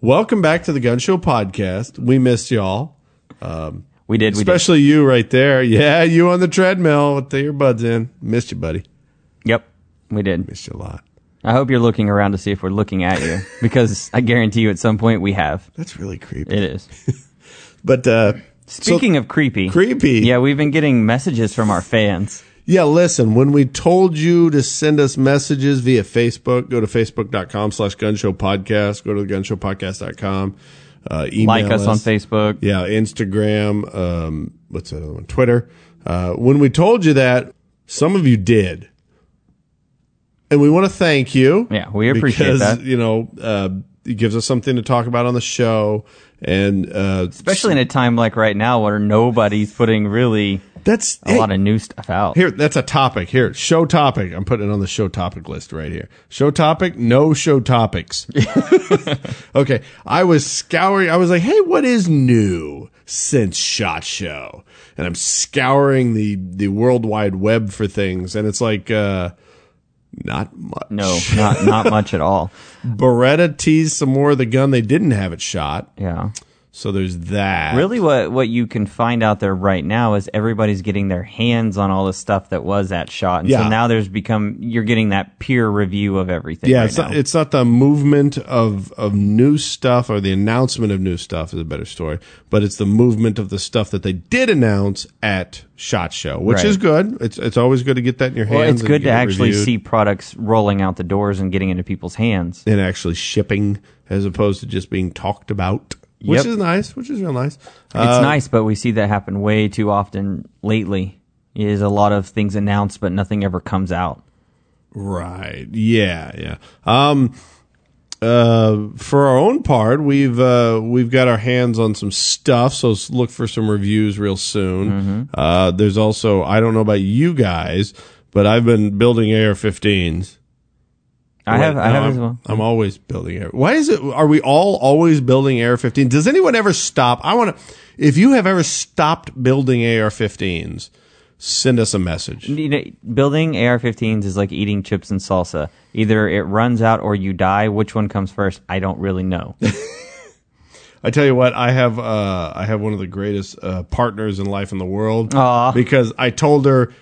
Welcome back to the Gun Show podcast. We missed y'all, We did. We did. especially you right there. Yeah, you on the treadmill with the earbuds in. Missed you, buddy. Yep. We did. Missed you a lot. I hope you're looking around to see if we're looking at you because I guarantee you at some point we have. That's really creepy. It is. But uh, Speaking of creepy. creepy. Yeah, we've been getting messages from our fans. Yeah, listen, when we told you to send us messages via Facebook, go to facebook.com slash gunshow podcast, go to the gunshowpodcast.com, uh, email Like us on Facebook. Yeah, Instagram, um, what's that other one? Twitter. Uh, when we told you that, some of you did. And we want to thank you. Yeah, we appreciate because, that. You know, uh, it gives us something to talk about on the show. And, uh, Especially in a time like right now where nobody's putting really that's a lot of new stuff out. Here, that's a topic. Here, show topic. I'm putting it on the show topic list right here. Show topic, no show topics. okay. I was scouring. I was like, hey, what is new since SHOT Show? And I'm scouring the, the World Wide Web for things. And it's like, uh, not much. No, not not much at all. Beretta teased some more of the gun they didn't have it shot. Yeah. So there's that. Really what what you can find out there right now is everybody's getting their hands on all the stuff that was at shot. And Yeah. so now there's become you're getting that peer review of everything. Yeah, right it's not, it's not the movement of, of new stuff or the announcement of new stuff is a better story, but it's the movement of the stuff that they did announce at Shot Show, which Right. is good. It's it's always good to get that in your hands. well, it's good to actually reviewed see products rolling out the doors and getting into people's hands. and actually shipping as opposed to just being talked about, which Yep. is nice, which is real nice. It's Uh, nice, but we see that happen way too often lately. Is a lot of things announced, but nothing ever comes out. Right. Yeah. Yeah. Um, uh, for our own part, we've uh, we've got our hands on some stuff, so look for some reviews real soon. Mm-hmm. Uh, there's also I don't know about you guys, but I've been building AR-15s. I have, I have I'm, as well. I'm always building air. Why is it? Are we all always building AR-15? Does anyone ever stop? I want to. If you have ever stopped building AR-15s, send us a message. You know, building AR-15s is like eating chips and salsa. Either it runs out or you die. Which one comes first? I don't really know. I tell you what, I have uh, I have one of the greatest uh, partners in life in the world Aw. because I told her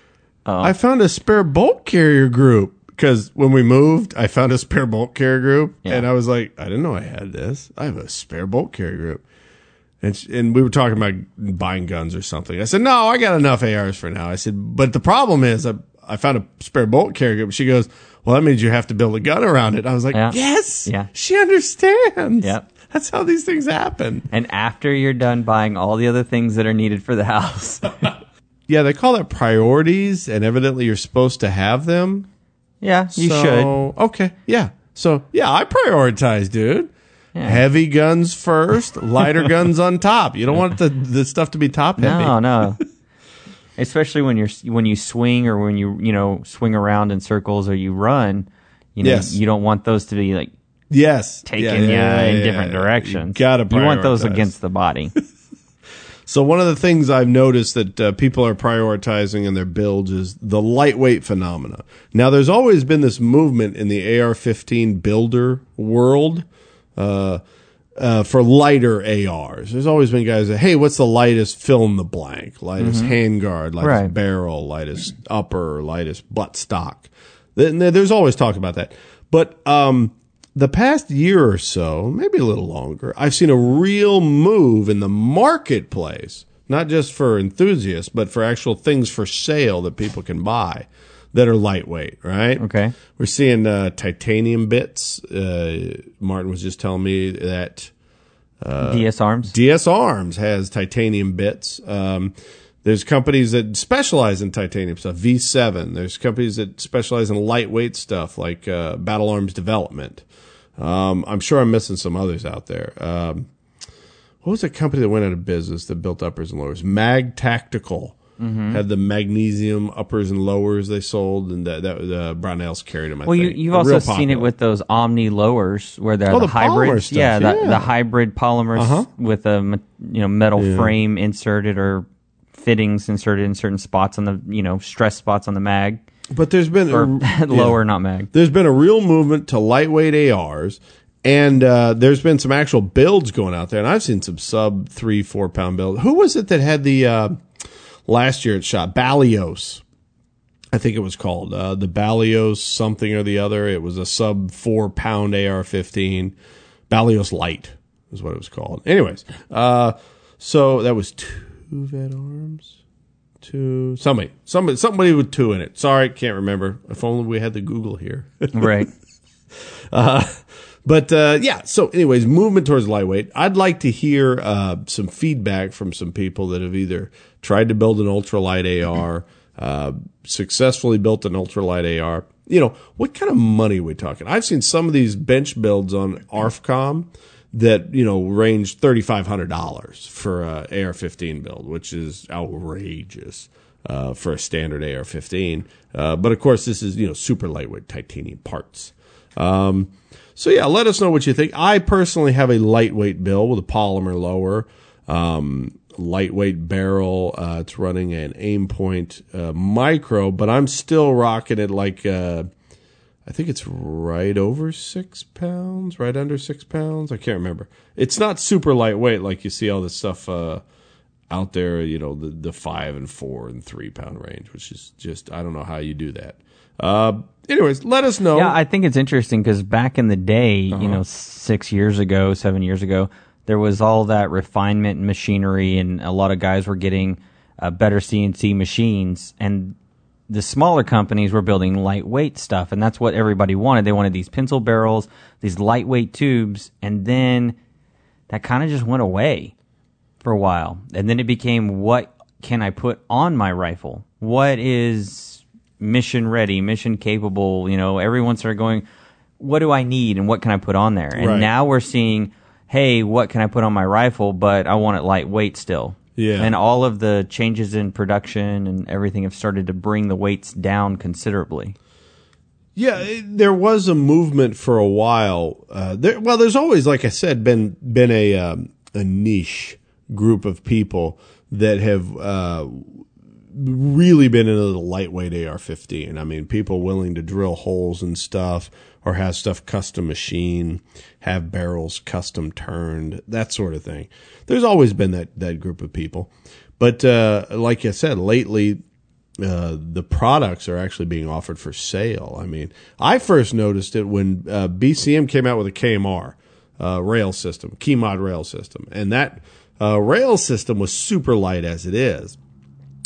I found a spare bolt carrier group because when we moved, I found a spare bolt carrier group Yeah. and I was like, I didn't know I had this. I have a spare bolt carrier group. And, sh- and we were talking about buying guns or something. I said, no, I got enough ARs for now. I said, but the problem is I, I found a spare bolt carrier group. She goes, well, that means you have to build a gun around it. I was like, Yeah. yes, Yeah. she understands. Yep. That's how these things happen. and after you're done buying all the other things that are needed for the house, Yeah, they call that priorities, and evidently you're supposed to have them. Yeah, you So, should. Okay, yeah. So, yeah, I prioritize, dude. Heavy guns first, lighter guns on top. You don't want the, the stuff to be top heavy. No, no. Especially when you're when you swing or when you you know swing around in circles or you run, you know Yes. you don't want those to be like Yes. taking Yeah, you yeah, in yeah, different yeah. directions. You gotta You want those against the body. So one of the things I've noticed that uh, people are prioritizing in their builds is the lightweight phenomena. Now, there's always been this movement in the AR-15 builder world uh, uh, for lighter ARs. There's always been guys that, hey, what's the lightest fill in the blank? Lightest handguard, lightest Mm-hmm. Right. barrel, lightest upper, lightest butt stock. There's always talk about that. But um, the past year or so, maybe a little longer, I've seen a real move in the marketplace, not just for enthusiasts, but for actual things for sale that people can buy that are lightweight, right? Okay. We're seeing uh, titanium bits. Uh, Martin was just telling me that DS Arms. DS Arms has titanium bits. Um, there's companies that specialize in titanium stuff. V7. There's companies that specialize in lightweight stuff like uh, Battle Arms Development. Um, I'm sure I'm missing some others out there. Um, what was the company that went out of business that built uppers and lowers? Mag Tactical had the magnesium uppers and lowers they sold, and that, that uh, Brownells carried them. I Well, you, think. you've They're also seen it with those Omni lowers, where they're Oh, the, the stuff, yeah, the, yeah. the hybrid polymers Uh-huh. with a you know metal frame inserted or fittings inserted in certain spots on the you know stress spots on the mag But there's been or a- lower, yeah. not mag. There's been a real movement to lightweight ARs, and uh, there's been some actual builds going out there, and I've seen some sub three, four pound build. Who was it that had the uh, last year it shot Balios? I think it was called uh, the Balios something or the other. It was a sub four pound AR fifteen, Balios Light is what it was called. Anyways, uh, so that was two vet arms, two somebody, somebody, somebody with two in it. Sorry, can't remember. If only we had the Google here. right. Uh, but uh, yeah, so anyways, movement towards lightweight. I'd like to hear uh, some feedback from some people that have either tried to build an ultralight AR, uh, successfully built an ultralight AR. You know, what kind of money are we talking? I've seen some of these bench builds on ARFCOM that you know range thirty five hundred dollars for a AR fifteen build, which is outrageous. Uh, for a standard AR-15, uh, but of course this is you know super lightweight titanium parts. Um, so yeah, let us know what you think. I personally have a lightweight bill with a polymer lower, um, lightweight barrel. Uh, it's running an Aimpoint uh, micro, but I'm still rocking it like uh, I think it's right over six pounds, right under six pounds. I can't remember. It's not super lightweight like you see all this stuff uh, out there. You know, the the five and four and three pound range, which is just I don't know how you do that. Uh, anyways, let us know. Yeah, I think it's interesting because back in the day, uh-huh. you know, six years ago, seven years ago, there was all that refinement and machinery, and a lot of guys were getting uh, better CNC machines, and the smaller companies were building lightweight stuff, and that's what everybody wanted. They wanted these pencil barrels, these lightweight tubes, and then that kind of just went away for a while, and then it became what can I put on my rifle? What is mission ready, mission capable. You know, everyone started going, what do I need and what can I put on there? And right. now we're seeing, hey, what can I put on my rifle? But I want it lightweight still. Yeah. And all of the changes in production and everything have started to bring the weights down considerably. Yeah, it, there was a movement for a while. Uh, there, well, there's always, like I said, been been a um, a niche group of people that have uh, really been into the lightweight AR-15. I mean, people willing to drill holes and stuff or have stuff custom machine, have barrels custom turned, that sort of thing. There's always been that, that group of people. But, uh, like I said, lately, uh, the products are actually being offered for sale. I mean, I first noticed it when, uh, BCM came out with a KMR, uh, rail system, key mod rail system. And that, uh, rail system was super light as it is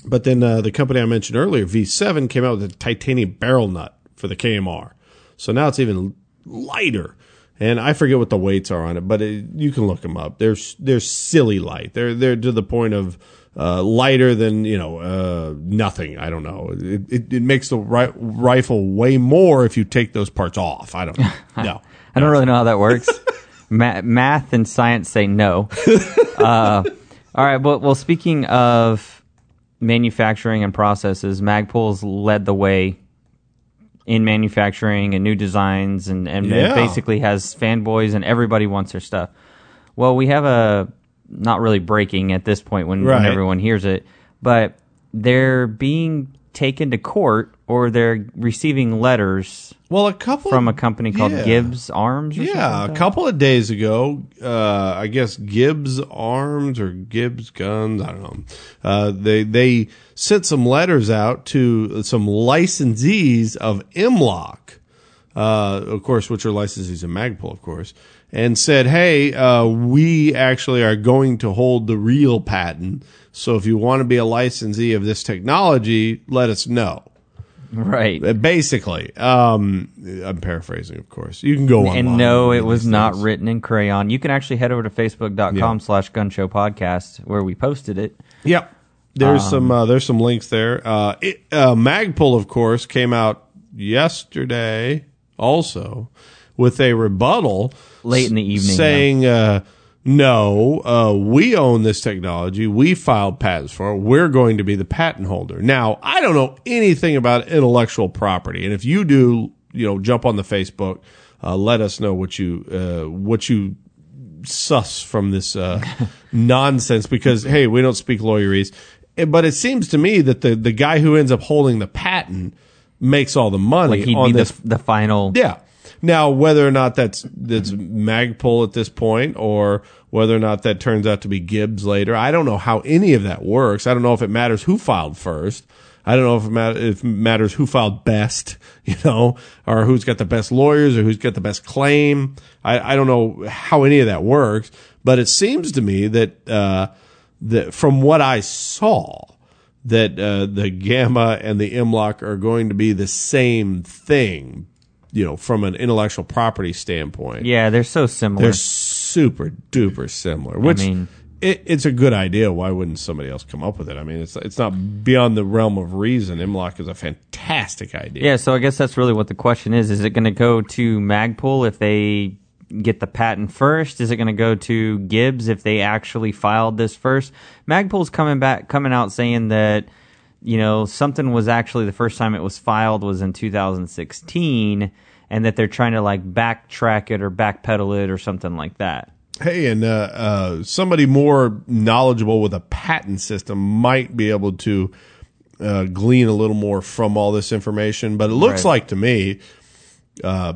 but then uh, the company I mentioned earlier, V7, came out with a titanium barrel nut for the KMR. So now it's even lighter. And I forget what the weights are on it, but it, you can look them up. They're they're silly light. They're they're to the point of uh, lighter than you know uh, nothing. I don't know. It, it, it makes the ri- rifle way more if you take those parts off. I don't know. No, I don't really know how that works. Ma- math and science say no. Uh, all right. Well, well, speaking of manufacturing and processes, Magpul's led the way in manufacturing and new designs and, and, yeah. basically has fanboys and everybody wants their stuff. Well, we have a not really breaking at this point when, right. when everyone hears it, but they're being taken to court or they're receiving letters well, a couple from a company called yeah. Gibbz Arms. yeah, like a couple of days ago, uh, I guess Gibbz Arms or Gibbz Guns. I don't know. Uh, they they sent some letters out to some licensees of M-LOK, uh, of course, which are licensees of Magpul, of course, and said, "Hey, uh, we actually are going to hold the real patent." So if you want to be a licensee of this technology, let us know. Right. Uh, basically, um, I'm paraphrasing, of course. You can go on. And no, it was not written in crayon. You can actually head over to facebook.com yeah. slash gunshow podcast where we posted it. Yep. There's um, some, uh, there's some links there. Uh, it, uh, Magpul, of course, came out yesterday also with a rebuttal late in the evening saying, uh, no, uh, we own this technology. We filed patents for it. We're going to be the patent holder. Now, I don't know anything about intellectual property. And if you do, you know, jump on the Facebook, uh, let us know what you, uh, what you suss from this, uh, nonsense because, hey, we don't speak lawyerese. Eh, but it seems to me that the, the guy who ends up holding the patent makes all the money like he'd on be this. The, the final. Yeah Now, whether or not that's that's Magpul at this point, or whether or not that turns out to be Gibbz later, I don't know how any of that works. I don't know if it matters who filed first. I don't know if it, matter, if it matters who filed best, you know, or who's got the best lawyers or who's got the best claim. I, I don't know how any of that works, but it seems to me that uh, that from what I saw, that uh, the gamma and the M-LOK are going to be the same thing, you know, from an intellectual property standpoint. Yeah, they're so similar. They're super duper similar, which mean- it, it's a good idea. Why wouldn't somebody else come up with it? I mean, it's it's not beyond the realm of reason. M-LOK is a fantastic idea. Yeah, so I guess that's really what the question is. Is it going to go to Magpul if they get the patent first? Is it going to go to Gibbz if they actually filed this first? Magpul's coming back, coming out saying that you know something was actually the first time it was filed was in 2016, and that they're trying to like backtrack it or backpedal it or something like that. Hey, and uh, uh, somebody more knowledgeable with a patent system might be able to uh, glean a little more from all this information. But it looks Right. like to me, uh,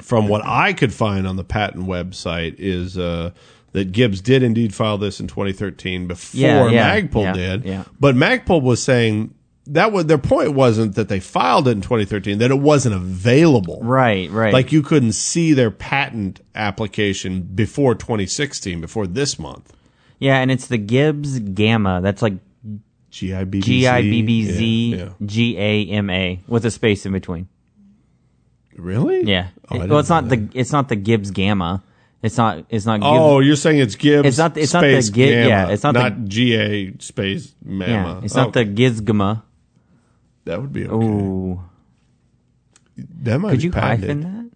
from what I could find on the patent website, is uh, that Gibbz did indeed file this in 2013 before Yeah, yeah, Magpul yeah, did. yeah. But Magpul was saying that was their point wasn't that they filed it in 2013; that it wasn't available. Right, right. Like you couldn't see their patent application before 2016, before this month. yeah, and it's the Gibbs Gamma. That's like GIBBZ. G I B B Yeah, yeah. G A M A with a space in between. Really? Yeah. Oh, I well, it's not know the it's not the Gibbs Gamma. It's not it's not Gibbs. Oh, you're saying it's Gibbs. It's not- it's not the space Gi- gamma, yeah, it's not the- GA space yeah. It's not Okay. the Gizgama. That would be okay. Ooh. That might Could be you patented. hyphen that?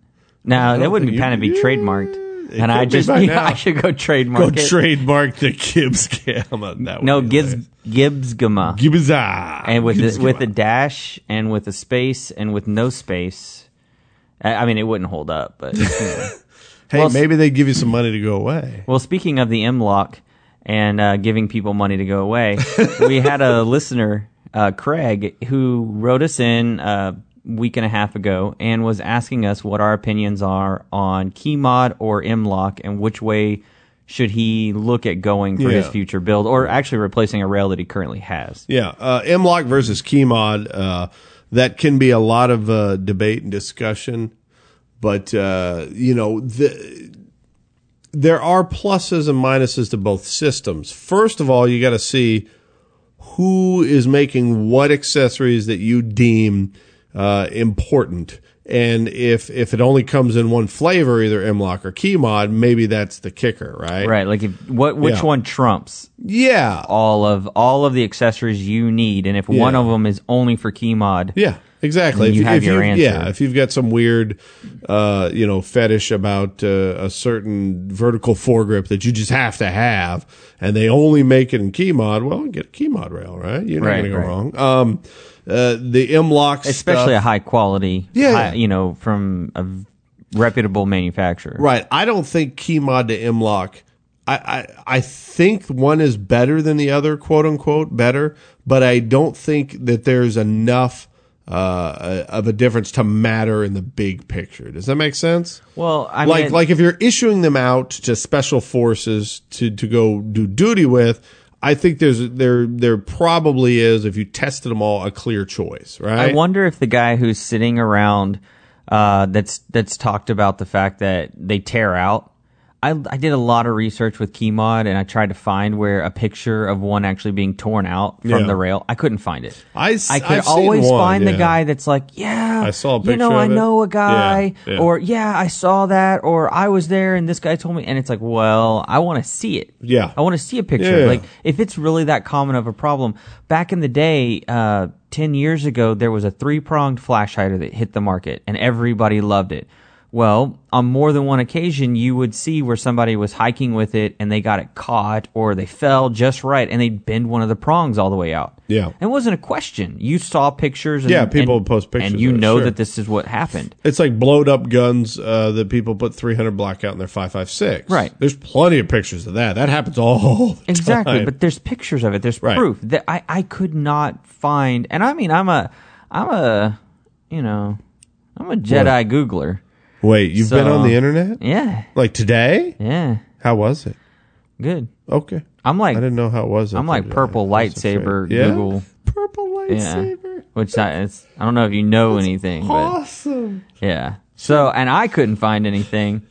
No, that wouldn't you- patented. Be Yeah, trademarked. it And I just, you know. I should go trademark Go it. trademark the Gibbs gamma. That no, Gibbs Giz, hilarious. Gibbsgama. Gibbs and with Gibbs the, with a dash and with a space and with no space. I, I mean, it wouldn't hold up, but. you know. Hey, well, maybe they give you some money to go away. Well, speaking of the M-LOK and uh, giving people money to go away, we had a listener, uh, Craig, who wrote us in a week and a half ago and was asking us what our opinions are on Keymod or M-LOK and which way should he look at going for his future build or actually replacing a rail that he currently has. Yeah, uh, M-LOK versus Keymod. Uh, that can be a lot of uh, debate and discussion, but uh, you know the, there are pluses and minuses to both systems. First of all, you got to see who is making what accessories that you deem uh, important. And if if it only comes in one flavor, either M-LOK or Keymod, maybe that's the kicker, right? Right, like if, what which Yeah. one trumps Yeah. all of all of the accessories you need, and if one of them is only for Keymod, Yeah, exactly. And you have your you- answer. Yeah, if you've got some weird, uh, you know, fetish about uh, a certain vertical foregrip that you just have to have, and they only make it in Keymod, well, get a Keymod rail, right? You're not Right, going to go right. wrong. Um, uh, the M-LOK especially a high quality, Yeah. high- you know, from a reputable manufacturer. right? I don't think Keymod to M-LOK. I, I I think one is better than the other, quote unquote, better, but I don't think that there's enough uh, of a difference to matter in the big picture. Does that make sense? Well, I like mean, like if you're issuing them out to special forces to to go do duty with, I think there's there there probably is if you tested them all a clear choice, right? I wonder if the guy who's sitting around uh, that's that's talked about the fact that they tear out. I, I did a lot of research with Keymod and I tried to find where a picture of one actually being torn out from Yeah. the rail. I couldn't find it. I could I've always one, find the guy that's like, yeah, I saw a you know, picture I know a guy, Yeah, yeah. or yeah, I saw that, or I was there and this guy told me, and it's like, well, I want to see it. Yeah. I want to see a picture. Yeah. Like, if it's really that common of a problem, back in the day, uh, 10 years ago, there was a three pronged flash hider that hit the market and everybody loved it. Well, on more than one occasion, you would see where somebody was hiking with it and they got it caught or they fell just right and they'd bend one of the prongs all the way out. Yeah. And it wasn't a question. You saw pictures. And, Yeah, people and- would post pictures And you know sure. that this is what happened. It's like blowed up guns uh, that people put 300 blackout in their 556. Right. There's plenty of pictures of that. That happens all the Exactly, time. but there's pictures of it. There's Right. proof that I, I could not find. And I mean, I'm a I'm a you know I'm a Jedi Googler. Wait, you've been on the internet? Yeah, Like today? yeah, How was it? good. Okay. I'm like I like didn't know how it was. I'm like purple lightsaber Yeah? Google, Purple yeah, lightsaber. which I, it's I don't know if you know anything, but Awesome. yeah. So and I couldn't find anything,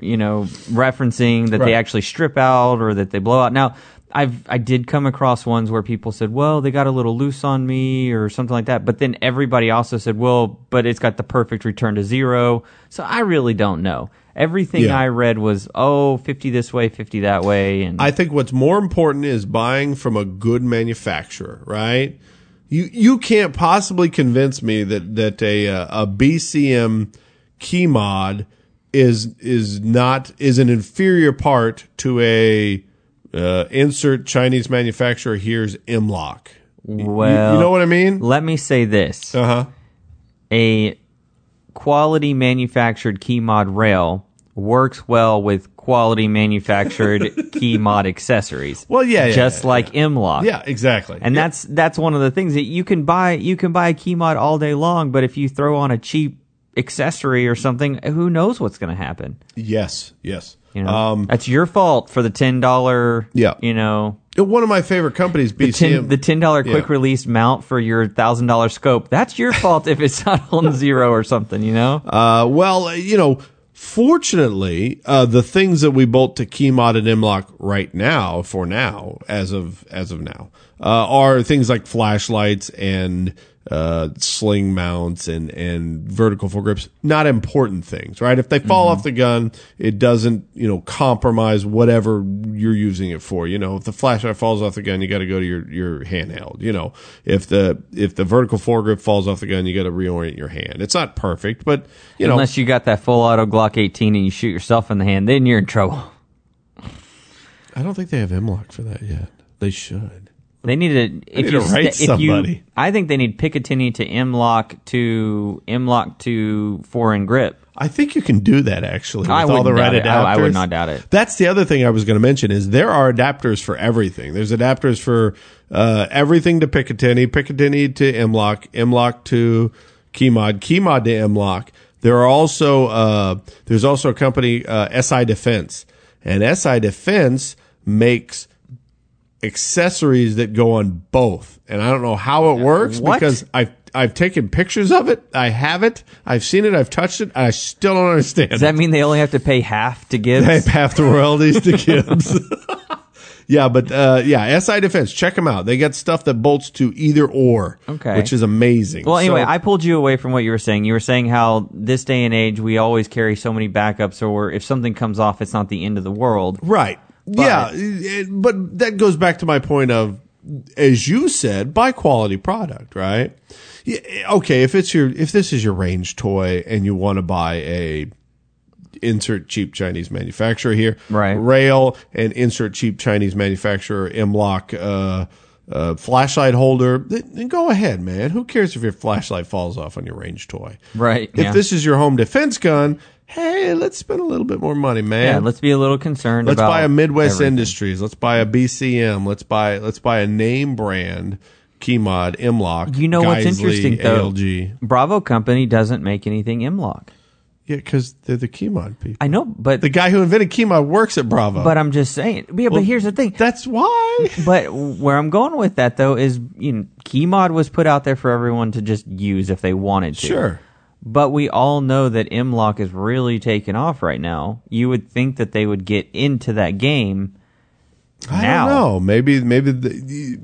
you know, referencing that they actually strip out or that they blow out. Now. I've I did come across ones where people said, "Well, they got a little loose on me" or something like that. But then everybody also said, "Well, but it's got the perfect return to zero." So I really don't know. Everything Yeah. I read was, "Oh, 50 this way, 50 that way." And I think what's more important is buying from a good manufacturer, right? You you can't possibly convince me that that a a BCM key mod is is not is an inferior part to a uh, insert Chinese manufacturer. Here's M-LOK. You- well, you, know what I mean? let me say this. Uh huh. a quality manufactured key mod rail works well with quality manufactured key mod accessories. Well, yeah, yeah, just yeah, like M-LOK. Yeah, exactly. And Yeah. that's that's one of the things that you can buy you can buy a key mod all day long, but if you throw on a cheap accessory or something, who knows what's going to happen? yes, yes. You know, Um, that's your fault for the ten dollar. Yeah. you know, one of my favorite companies, BCM. the ten dollar quick Yeah. release mount for your thousand dollar scope. That's your fault if it's not on zero or something. You know. Uh, well, you know, fortunately, uh, the things that we bolt to Keymod and M-LOK right now, for now, as of as of now, uh, are things like flashlights and uh, sling mounts and and vertical foregrips. Not important things, right? If they fall off the gun, it doesn't you know compromise whatever you're using it for. You know, if the flashlight falls off the gun, you got to go to your your handheld. You know, if the if the vertical foregrip falls off the gun, you got to reorient your hand. It's not perfect, but you know, Unless you got that full auto Glock 18 and you shoot yourself in the hand, then you're in trouble. I don't think they have M-LOK for that yet. They should. They need to. If need you to write sta- if you- somebody. I think they need Picatinny to M-LOK to M-LOK to foreign grip. I think you can do that actually with I all the right adapters. I- I would not doubt it. That's the other thing I was going to mention is there are adapters for everything. There's adapters for uh, everything to Picatinny, Picatinny to M-LOK, M-LOK to Keymod, Keymod to M-LOK. There are also uh, there's also a company uh, SI Defense, and SI Defense makes accessories that go on both. And I don't know how it works What? because I've I've taken pictures of it. I have it. I've seen it. I've touched it. I still don't understand. Does that mean they only have to pay half to? I pay half the royalties to Gibbz. yeah, but uh, yeah, SI Defense. Check them out. They got stuff that bolts to either or. Okay. which is amazing. Well, anyway, So- I pulled you away from what you were saying. You were saying how this day and age we always carry so many backups, or if something comes off, it's not the end of the world. Right. Yeah, it- but that goes back to my point of, as you said, buy quality product, right? Yeah, okay, if it's your if this is your range toy and you want to buy a insert cheap Chinese manufacturer here, Right. Rail and insert cheap Chinese manufacturer M-LOK uh, uh, flashlight holder, then then go ahead, man. Who cares if your flashlight falls off on your range toy? Right. If yeah. this is your home defense gun, hey, let's spend a little bit more money, man. yeah, let's be a little concerned Let's buy a Midwest everything. Industries. Let's buy a BCM. Let's buy let's buy a name brand Keymod M-LOK. You know what's interesting though? ALG. Bravo Company doesn't make anything M-LOK. Yeah, because they're the Keymod people. I know, but the guy who invented Keymod works at Bravo. but I'm just saying. Yeah, but here's the thing. that's why. But where I'm going with that though is, you know, Keymod was put out there for everyone to just use if they wanted to. Sure. But we all know that M-LOK is really taking off right now. You would think that they would get into that game. I now. don't know. Maybe maybe the, the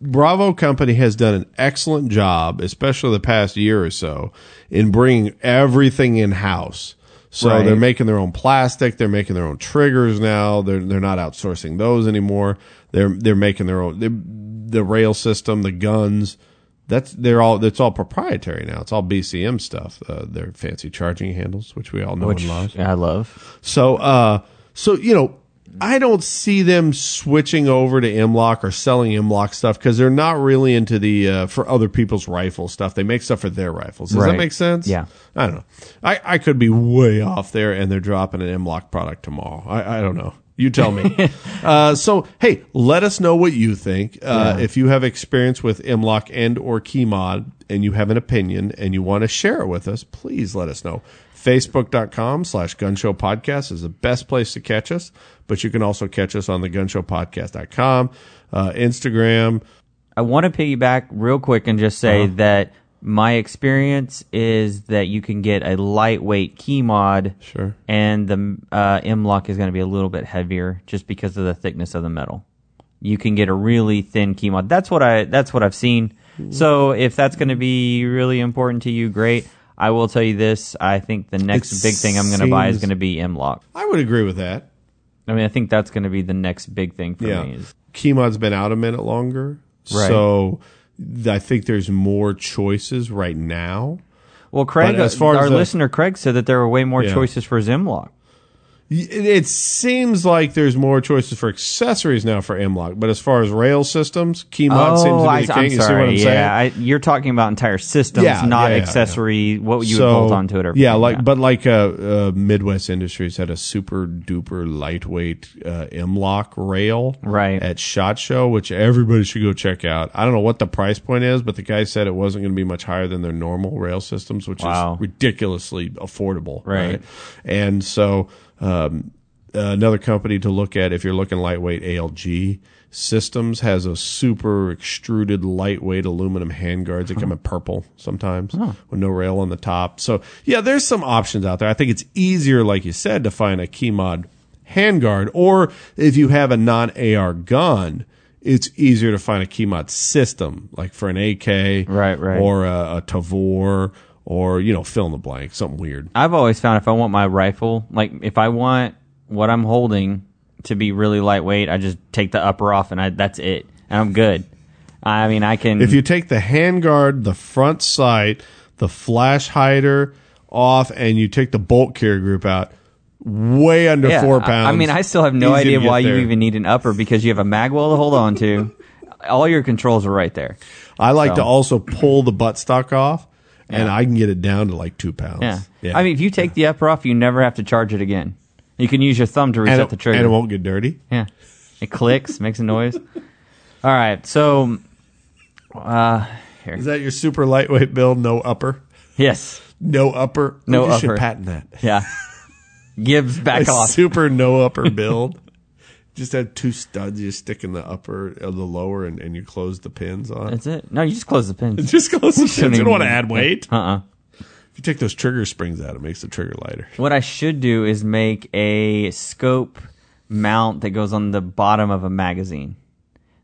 Bravo company has done an excellent job, especially the past year or so, in bringing everything in house. So Right. they're making their own plastic. They're making their own triggers now. They're they're not outsourcing those anymore. They're they're making their own the rail system, the guns. That's they're all that's all proprietary now. It's all BCM stuff. Uh, their fancy charging handles, which we all know Which and love. I love. So, uh, so you know, I don't see them switching over to M-LOK or selling M-LOK stuff because they're not really into the uh, for other people's rifle stuff. They make stuff for their rifles. Does that make sense? Yeah. I don't know. I, I could be way off there, and they're dropping an M-LOK product tomorrow. I, I don't know. You tell me. uh, so, hey, let us know what you think. Uh, If you have experience with M-LOK and or Keymod, and you have an opinion, and you want to share it with us, please let us know. Facebook.com slash Gun Show Podcast is the best place to catch us, but you can also catch us on the gunshowpodcast.com, uh, Instagram. I want to piggyback real quick and just say Uh-huh. that my experience is that you can get a lightweight key mod, Sure. and the uh, M-LOK is going to be a little bit heavier just because of the thickness of the metal. You can get a really thin key mod. That's what I. That's what I've seen. So if that's going to be really important to you, great. I will tell you this. I think the next It big thing I'm going to buy is going to be M-LOK. I would agree with that. I mean, I think that's going to be the next big thing for Yeah. me. Is, Keymod's been out a minute longer. Right. So I think there's more choices right now. well, Craig, as far as our the- listener Craig said that there were way more Yeah. choices for Zimlock. It, seems like there's more choices for accessories now for M-LOK, but as far as rail systems, Keymod seems to be I, the king. You see what sorry. I'm saying? yeah, I, you're talking about entire systems, Yeah, not yeah, yeah, accessory. What you would bolt onto it. Or yeah, like but like uh, uh, Midwest Industries had a super duper lightweight uh, M-LOK rail Right. at Shot Show, which everybody should go check out. I don't know what the price point is, but the guy said it wasn't going to be much higher than their normal rail systems, which Wow. is ridiculously affordable. Right. and so. Um, another company to look at if you're looking lightweight ALG systems has a super extruded lightweight aluminum handguards that come in purple sometimes with no rail on the top. So yeah there's some options out there. I think it's easier like you said to find a key mod handguard or if you have a non-ar gun it's easier to find a key mod system like for an ak Right, right. or a, a tavor or you know fill in the blank something weird I've always found if I want my rifle, like if I want what I'm holding to be really lightweight, I just take the upper off and I that's it, and I'm good. I mean, I can. If you take the handguard, the front sight, the flash hider off, and you take the bolt carrier group out, way under yeah, four I- pounds. I mean, I still have no Easy to idea get why you even need an upper because you have a magwell to hold on to. All your controls are right there. I like so. to also pull the buttstock off, and I can get it down to like two pounds. Yeah. I mean, if you take the upper off, you never have to charge it again. You can use your thumb to and reset it, the trigger. and it won't get dirty. Yeah. It clicks, makes a noise. All right. So, uh, here. Is that your super lightweight build? No upper, Yes. no upper. No you Should patent that. Yeah. Gibbz back A off. super no upper build. Just have two studs. You stick in the upper or the lower, and, and you close the pins on. That's it. No, you just close the pins. Just close the pins. You don't want to add weight. Uh, uh-uh. If you take those trigger springs out, it makes the trigger lighter. What I should do is make a scope mount that goes on the bottom of a magazine.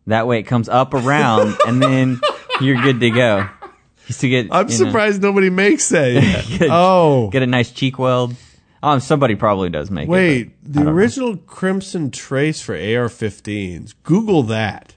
That way it comes up around and then you're good to go. To get, I'm you know, surprised nobody makes that yet. Get- oh, get a nice cheek weld. Um, somebody probably does make it. wait. The don't know. original Crimson Trace for AR-15s. Google that.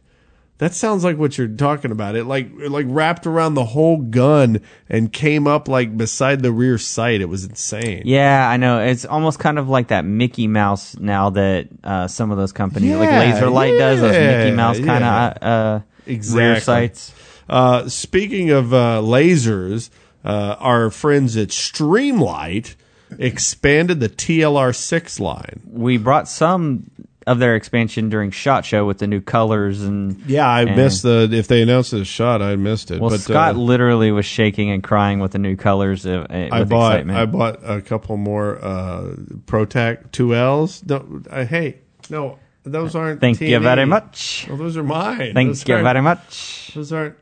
That sounds like what you're talking about. It like it like wrapped around the whole gun and came up like beside the rear sight. It was insane. Yeah, I know. It's almost kind of like that Mickey Mouse now that uh, some of those companies, like Laser Light does, those Mickey Mouse kind yeah. of uh, rear sights. Uh, speaking of uh, lasers, uh, our friends at Streamlight expanded the TLR6 line. We brought some of their expansion during Shot Show with the new colors and Yeah, I And- missed the. If they announced the shot, I missed it. well, but Scott uh, literally was shaking and crying with the new colors uh, uh, I bought. excitement. I bought a couple more uh, ProTac two Ls. No, uh, hey, no, those aren't. Thank you very much. Well, those are mine. Thank those you very much. Those aren't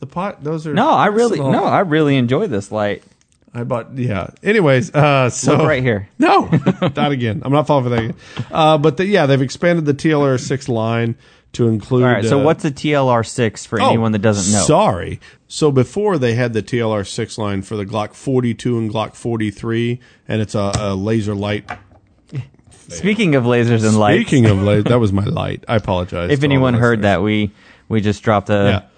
the pot. Those are No, I really personal. no, I really enjoy this light. I bought. Yeah. Anyways, uh, so Look right here. No, not again. I'm not falling for that again. Uh, but the, yeah, they've expanded the TLR six line to include. All right, so uh, what's a TLR six for oh, anyone that doesn't know? Sorry. So before they had the TLR six line for the Glock 42 and Glock 43, and it's a, a laser light. Speaking of lasers and lights, Speaking of laser, that was my light. I apologize. if anyone heard listeners. that, we we just dropped a Yeah.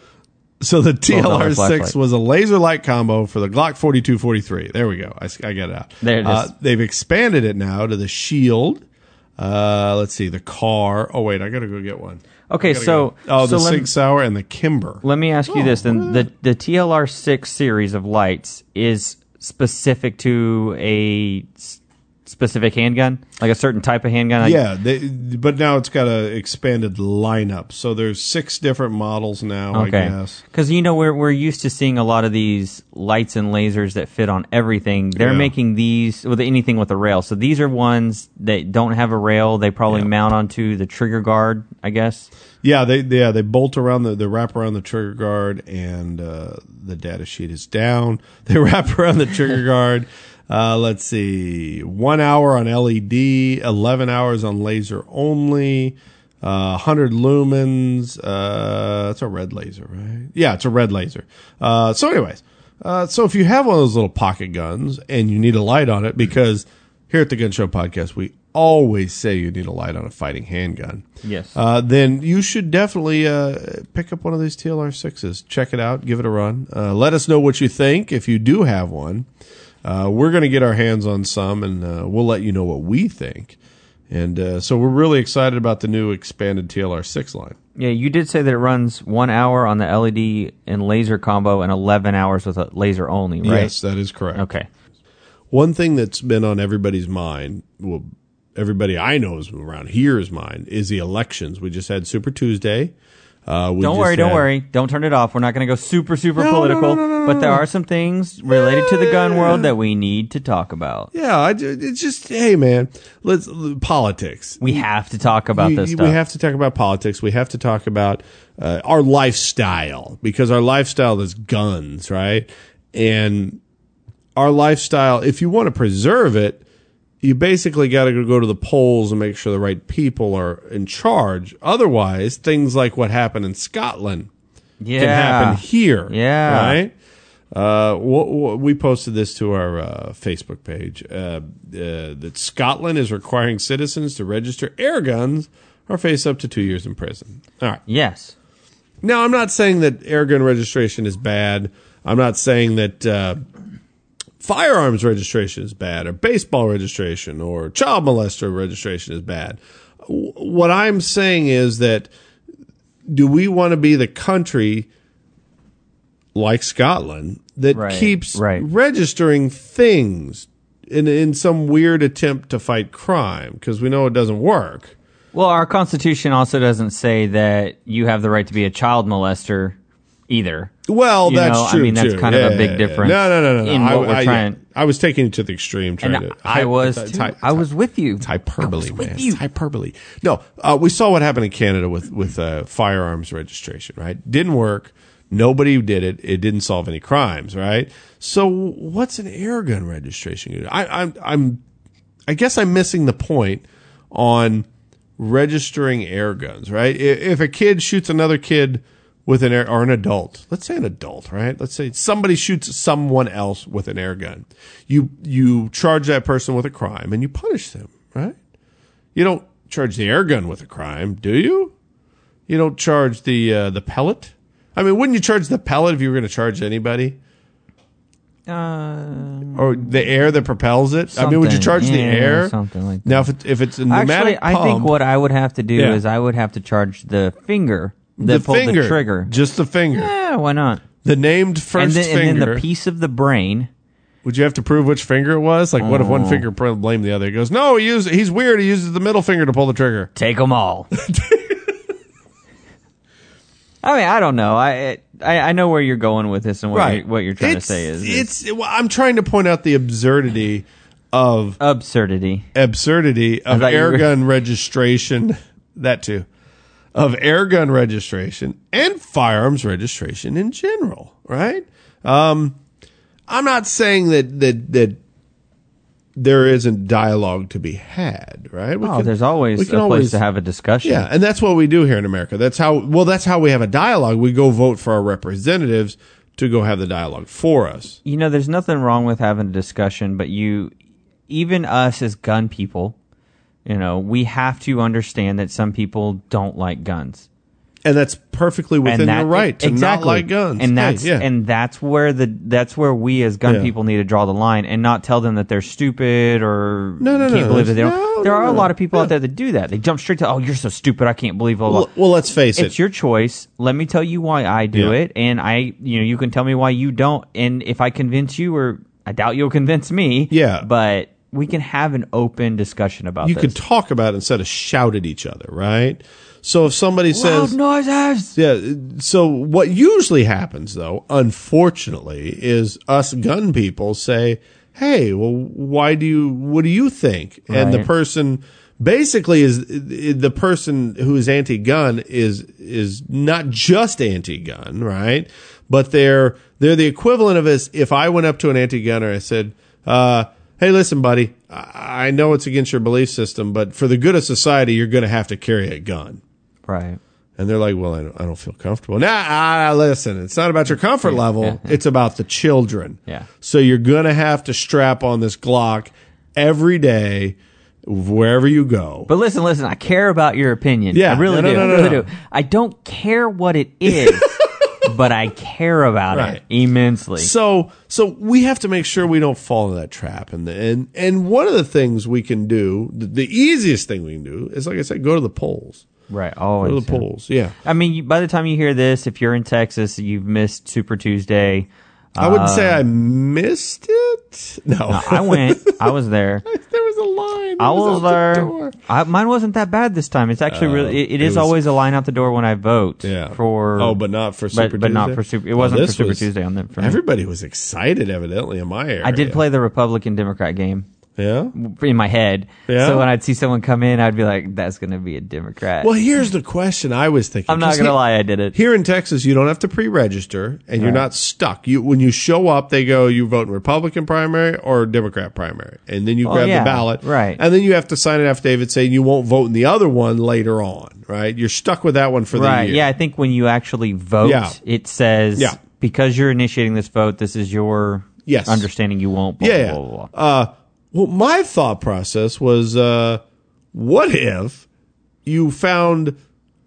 So the TLR six was a laser light combo for the Glock 42 43. There we go. I got it out. There it Uh, is. they've expanded it now to the Shield. Uh, let's see the car. Oh wait, I gotta go get one. Okay, so go. oh so the Sig Sauer and the Kimber. let me ask you Oh, this: then the the TLR six series of lights is specific to a specific handgun, like a certain type of handgun. Yeah, they, but now it's got a expanded lineup. So there's six different models now. I Okay. guess. Because you know we're we're used to seeing a lot of these lights and lasers that fit on everything. They're Yeah. making these with anything with a rail. So these are ones that don't have a rail. They probably mount onto the trigger guard, I guess. Yeah, they yeah they bolt around the they wrap around the trigger guard and uh, the data sheet is down. They wrap around the trigger guard. Uh, let's see, one hour on LED, eleven hours on laser only, uh, hundred lumens. Uh, it's a red laser, right? Yeah, it's a red laser. Uh, so, anyways, uh, so if you have one of those little pocket guns and you need a light on it, because here at the Gun Show Podcast we always say you need a light on a fighting handgun Yes. uh, then you should definitely uh, pick up one of these TLR sixes. Check it out, give it a run. Uh, let us know what you think if you do have one. Uh, we're going to get our hands on some, and uh, we'll let you know what we think. And uh, so we're really excited about the new expanded TLR six line. yeah, you did say that it runs one hour on the LED and laser combo and eleven hours with a laser only, right? Yes, that is correct. Okay. One thing that's been on everybody's mind, well, everybody I know is around here's mind, is the elections. We just had Super Tuesday. Uh, we Don't worry, don't had- worry. Don't turn it off. We're not going to go super, super No, political. no, no, but there are some things related to the gun world that we need to talk about. Yeah, I, it's just hey man, let's politics. We have to talk about You- this stuff. We have to talk about politics. We have to talk about uh, our lifestyle because our lifestyle is guns, right? And our lifestyle, if you want to preserve it, you basically got to go to the polls and make sure the right people are in charge. Otherwise, things like what happened in Scotland yeah. can happen here. Yeah. Right? Uh, we posted this to our uh, Facebook page uh, uh, that Scotland is requiring citizens to register air guns or face up to two years in prison. All right. Yes. Now, I'm not saying that air gun registration is bad. I'm not saying that uh, firearms registration is bad, or baseball registration, or child molester registration is bad. What I'm saying is that do we want to be the country like Scotland that Right, keeps right. registering things in in some weird attempt to fight crime because we know it doesn't work. Well, our Constitution also doesn't say that you have the right to be a child molester either. Well, You that's know, I mean, that's too. kind of a Yeah, big yeah, yeah. difference No, no, no, no. in I, what we're I, trying- I was taking it to the extreme. Trying And to, I was it's too. hy- I was with you. It's hyperbole, I man. It's hyperbole. No, uh, we saw what happened in Canada with with uh, firearms registration. Right, didn't work. Nobody did it. It didn't solve any crimes. Right. So, what's an air gun registration? I, I'm, I'm, I guess I'm missing the point on registering air guns. Right. I- If a kid shoots another kid with an air or an adult, let's say an adult, right? Let's say somebody shoots someone else with an air gun. You you charge that person with a crime and you punish them, right? You don't charge the air gun with a crime, do you? You don't charge the uh, the pellet. I mean, wouldn't you charge the pellet if you were going to charge anybody, Uh, or the air that propels it? I mean, would you charge the air? Something like that. Now, if it, if it's a pneumatic Actually, I think what I would have to do Yeah. is I would have to charge the finger that the pulled finger, the trigger. just the finger, Yeah, why not? the named first And then, finger. and then the piece of the brain. Would you have to prove which finger it was? Like, what if Oh. one finger pr- blamed the other? He goes, "No, he used, he's weird. He uses the middle finger to pull the trigger." Take them all. I mean, I don't know. I I, I know where you're going with this and what, you're, what you're trying It's- to say is, it's. well, I'm trying to point out the absurdity of absurdity. absurdity of thought you air were- gun registration. That too, of air gun registration and firearms registration in general. Right. Um, I'm not saying that that that there isn't dialogue to be had. Right. We Oh, can- there's always a place always- to have a discussion. Yeah, and that's what we do here in America. That's how well that's how we have a dialogue. We go vote for our representatives to go have the dialogue for us. you know, there's nothing wrong with having a discussion, but you, even us as gun people, you know, we have to understand that some people don't like guns. And that's perfectly within that, your right to exactly. not like guns. and Hey, that's yeah. and that's where the that's where we as gun Yeah. people need to draw the line and not tell them that they're stupid or No, no, can't no, believe that they don't. no, there are a lot of people out there that do that. They jump straight to, "Oh, you're so stupid! I can't believe blah blah." well, well, let's face it's it. It's your choice. Let me tell you why I do Yeah. it, and I, you know, you can tell me why you don't. And if I convince you, or I doubt you'll convince me. Yeah. but we can have an open discussion about you this. could talk about it instead of shout at each other, right? So if somebody says, noises. Yeah. So what usually happens, though, unfortunately, is us gun people say, "Hey, well, why do you? What do you think?" And the person basically is the person who is anti-gun is is not just anti-gun, right? But they're they're the equivalent of as if I went up to an anti-gunner and said, uh, "Hey, listen, buddy, I know it's against your belief system, but for the good of society, you're going to have to carry a gun." Right. And they're like, well, I don't, I don't feel comfortable. Nah, ah, listen, it's not about your comfort level. It's about the children. Yeah. So you're going to have to strap on this Glock every day, wherever you go. But listen, listen, I care about your opinion. Yeah. I really No, no, do. no, I really no. do. I don't care what it is, but I care about Right. it immensely. so, so we have to make sure we don't fall into that trap. And, and, and one of the things we can do, the, the easiest thing we can do is, like I said, go to the polls. right. Go to the yeah. polls. Yeah. I mean, by the time you hear this, if you're in Texas, you've missed Super Tuesday. I wouldn't say I missed it. No. Uh, I went. I was there. there was a line. It I was was out the there. door. I, mine wasn't that bad this time. It's actually really. Uh, it, it it is was- always a line out the door when I vote. Yeah. For oh, but not for Super but, but not Tuesday? for Super. It Well, wasn't for this Super was- Tuesday on the. For me. Everybody was excited, evidently, in my area. I did play the Republican Democrat game Yeah. in my head. Yeah? So when I'd see someone come in, I'd be like, "That's going to be a Democrat." Well, here's the question I was thinking. I'm not going to lie, I did it. Here in Texas, you don't have to pre-register, and you're Right. not stuck. You when you show up, they go, you vote in Republican primary or Democrat primary, and then you Oh, grab yeah, the ballot, right. And then you have to sign an affidavit saying you won't vote in the other one later on, right? You're stuck with that one for the right? year. Yeah, I think when you actually vote, Yeah. it says, Yeah. because you're initiating this vote, this is your Yes. understanding. You won't. Blah, yeah. Blah, yeah. blah, blah. Uh, well, my thought process was, uh, what if you found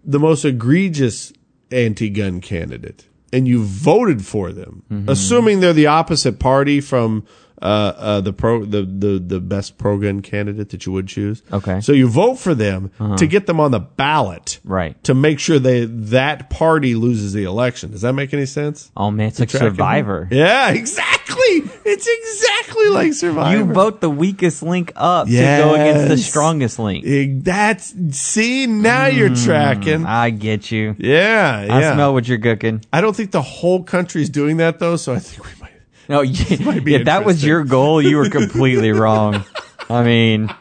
the most egregious anti-gun candidate and you voted for them, Mm-hmm. assuming they're the opposite party from uh, uh, the pro the, the the best pro gun candidate that you would choose. Okay. Uh-huh. so you vote for them to get them on the ballot, Right. To make sure they that party loses the election. Does that make any sense? Oh man, it's like? Survivor. Yeah, exactly. It's exactly like Survivor. You vote the weakest link up to go against the strongest link. That's see now you're mm, tracking. I get you. Yeah, I yeah. smell what you're cooking. I don't think the whole country's doing that though, so I think we might. No, you, might if that was your goal, you were completely wrong. I mean,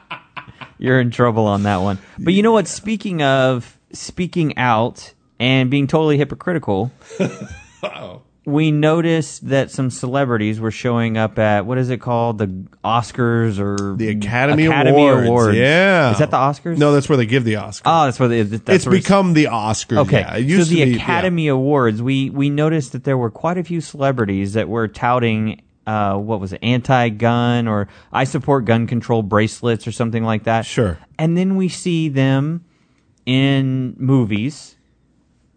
you're in trouble on that one. But you know what? Speaking of speaking out and being totally hypocritical, we noticed that some celebrities were showing up at what is it called, the Oscars or The Academy, Academy Awards. Awards. Yeah, Is that the Oscars? No, that's where they give the Oscars. Oh, that's what they, that's it's where become the Oscars. Okay, yeah. It so the be, Academy Awards, we we noticed that there were quite a few celebrities that were touting, uh, what was it, anti-gun or I support gun control bracelets or something like that. Sure. And then we see them in movies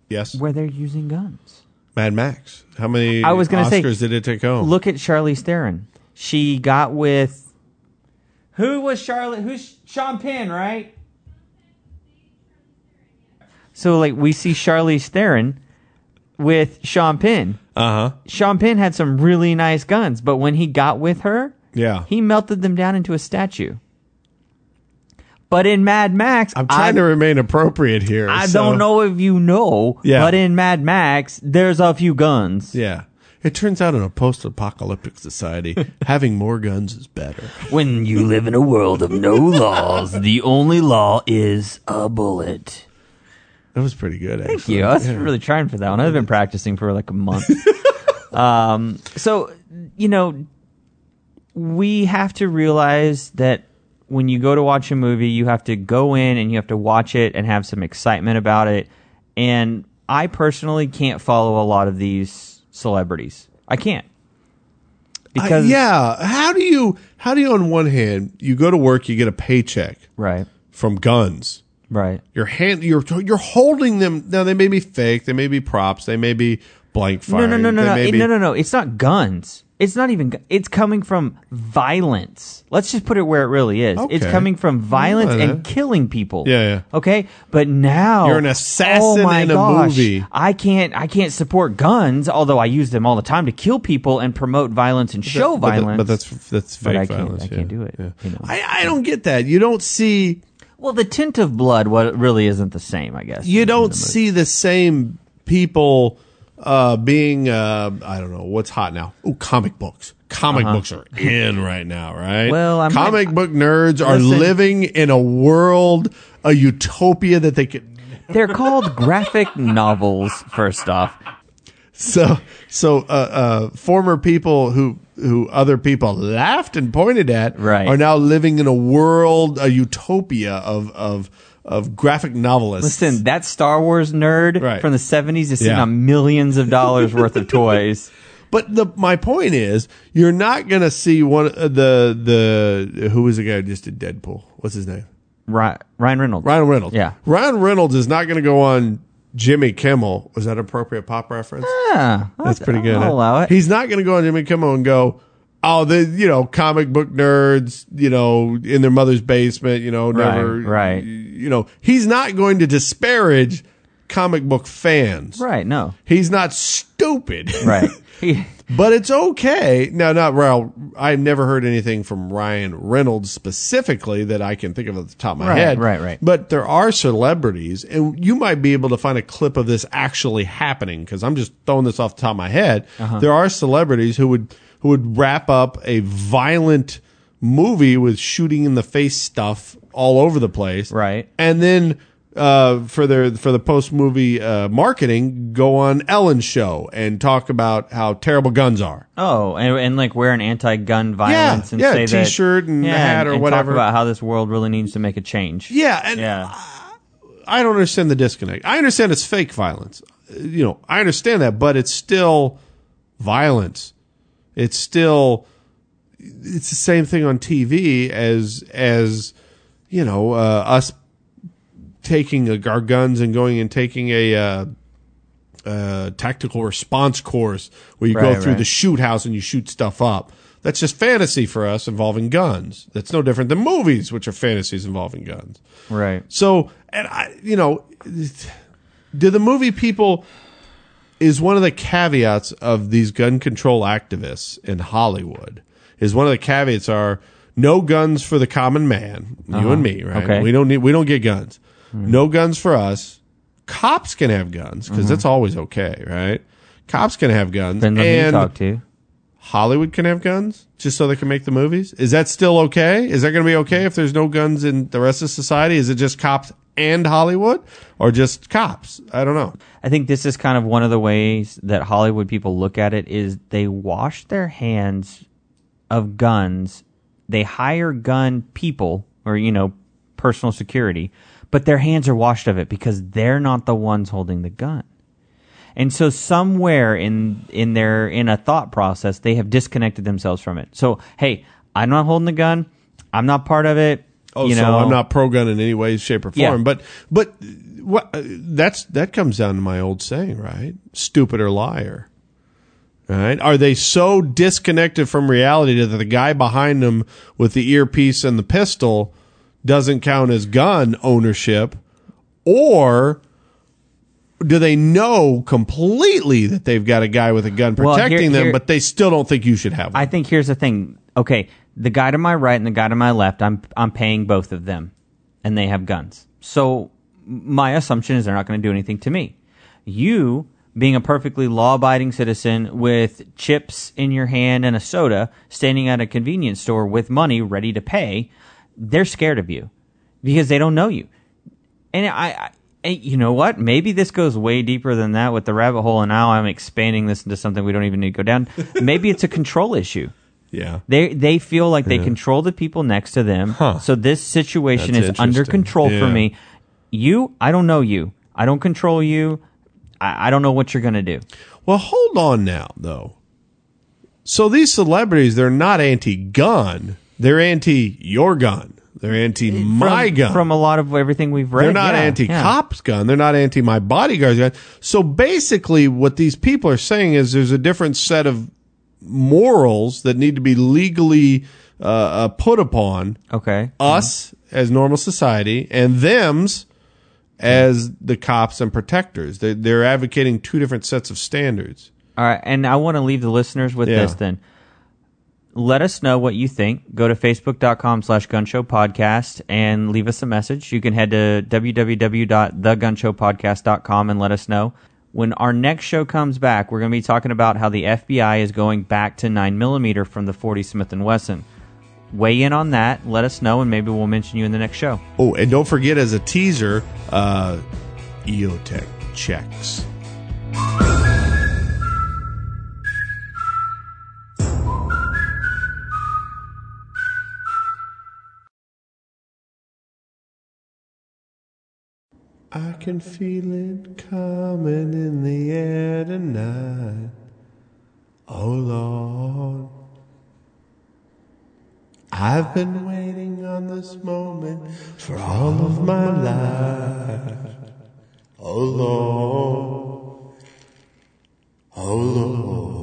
Yes, where they're using guns. Mad Max. How many? I was gonna say, Oscars did it take home? Look at Charlize Theron. She got with who was Charlotte? Who's Sean Penn, right? So like we see Charlize Theron with Sean Penn. Uh huh. Sean Penn had some really nice guns, but when he got with her, Yeah. he melted them down into a statue. But in Mad Max, I'm trying I, to remain appropriate here. I so- don't know if you know, Yeah. but in Mad Max, there's a few guns. Yeah. It turns out in a post-apocalyptic society, having more guns is better. When you live in a world of no laws, the only law is a bullet. That was pretty good. Actually. Thank you. I was really trying for that one. I've been practicing for like a month. um, so, you know, we have to realize that when you go to watch a movie, you have to go in and you have to watch it and have some excitement about it. And I personally can't follow a lot of these celebrities. I can't. Because Uh, yeah. How do you? How do you? On one hand, you go to work, you get a paycheck Right. from guns. Right. Your hand, you're you're holding them. Now they may be fake, they may be props, they may be blank fire. No, no, no, no, no. be- no, no, no. It's not guns. It's not even. It's coming from violence. Let's just put it where it really is. It's coming from violence and killing people. Yeah, yeah. Okay, but now You're an assassin oh my in a gosh, movie. I can't. I can't support guns, although I use them all the time to kill people and promote violence and show But, violence. but that's that's But fake I can't- violence. I can't do it, Yeah. you know. I, I don't get that. You don't see well, the tint of blood. What really isn't the same, I guess. you don't the see the same people uh, being uh, I don't know what's hot now. Oh, comic books. Comic books are in right now, right? Uh-huh. Well, I might- comic book nerds are Listen- living in a world, a utopia that they could. They're called graphic novels. First off, So, so uh, uh, former people who who other people laughed and pointed at Right. are now living in a world, a utopia of of of graphic novelists. listen, that Star Wars nerd Right. from the '70s is sitting Yeah. on millions of dollars worth of toys. But the my point is, you're not going to see one uh, the the who was the guy who just did Deadpool? What's his name? Ry- Ryan Reynolds. Ryan Reynolds. Yeah. Ryan Reynolds is not going to go on Jimmy Kimmel. Was that appropriate pop reference? Yeah, That's pretty good. I'll allow it. He's not going to go on Jimmy Kimmel and go, oh, the you know comic book nerds, you know, in their mother's basement, you know, never, right. You know, he's not going to disparage comic book fans. right. No. He's not stupid. Right. He- But it's okay. No, not well. I've never heard anything from Ryan Reynolds specifically that I can think of at the top of my Right, head. right, right. But there are celebrities, and you might be able to find a clip of this actually happening because I'm just throwing this off the top of my head. Uh-huh. There are celebrities who would who would wrap up a violent movie with shooting in the face stuff all over the place, Right. And then uh, for their for the post movie uh, marketing, go on Ellen's show and talk about how terrible guns are. oh, and, and like wear an anti-gun violence and yeah, say that t-shirt and yeah, hat or and whatever. Talk about how this world really needs to make a change. Yeah, and Yeah. I don't understand the disconnect. I understand it's fake violence. Uh, You know, I understand that, but it's still violence. It's still it's the same thing on TV as as you know uh, us taking a, our guns and going and taking a uh, uh, tactical response course where you go through right. the shoot house and you shoot stuff up. That's just fantasy for us involving guns. That's no different than movies, which are fantasies involving guns. Right. So, and I, you know, do the movie people is one of the caveats of these gun control activists in Hollywood. Is one of the caveats are no guns for the common man, you uh-huh. and me, right? Okay. We don't need, we don't get guns. Hmm. No guns for us. Cops can have guns because that's mm-hmm. always okay, right? Cops can have guns, Depends on who you and talk to. Hollywood can have guns just so they can make the movies? Is that still okay? Is that going to be okay if there's no guns in the rest of society? Is it just cops and Hollywood or just cops? I don't know. I think this is kind of one of the ways that Hollywood people look at it is they wash their hands of guns. They hire gun people or you know personal security, but their hands are washed of it because they're not the ones holding the gun. And so somewhere in in their in a thought process, they have disconnected themselves from it. So hey, I'm not holding the gun. I'm not part of it. Oh, you so know, I'm not pro gun in any way, shape, or form. Yeah. But but what uh, that's that comes down to my old saying, right? Stupid or liar. Right? Are they so disconnected from reality that the guy behind them with the earpiece and the pistol doesn't count as gun ownership, or do they know completely that they've got a guy with a gun Well, here- protecting them, but they still don't think you should have one? I think here's the thing. Okay, the guy to my right and the guy to my left, I'm I'm paying both of them, and they have guns. So my assumption is they're not going to do anything to me. You, being a perfectly law-abiding citizen with chips in your hand and a soda, standing at a convenience store with money ready to pay, they're scared of you because they don't know you. And I, you know what? Maybe this goes way deeper than that with the rabbit hole, and now I'm expanding this into something we don't even need to go down. Maybe it's a control issue. yeah. They they feel like they control the people next to them. Huh. So this situation That's is under control for me. You, I don't know you. I don't control you. I, I don't know what you're gonna do. Well, hold on now, though. So these celebrities, they're not anti-gun. They're anti your gun. They're anti my from, gun. From a lot of everything we've read. they're not yeah, anti yeah. cops gun. They're not anti my bodyguard's gun. So basically, what these people are saying is there's a different set of morals that need to be legally uh, uh, put upon Okay. us as normal society and them's as the cops and protectors. They're, they're advocating two different sets of standards. All right, and I want to leave the listeners with Yeah. this then. Let us know what you think. Go to facebook.com slash gunshow podcast and leave us a message. You can head to www.thegunshowpodcast.com and let us know. When our next show comes back, we're going to be talking about how the FBI is going back to 9mm from the 40 Smith & Wesson. Weigh in on that. Let us know, and maybe we'll mention you in the next show. Oh, and don't forget as a teaser, uh, EOTech checks. Can feel it coming in the air tonight. Oh Lord. I've been waiting on this moment for all of my life. Oh Lord. Oh Lord.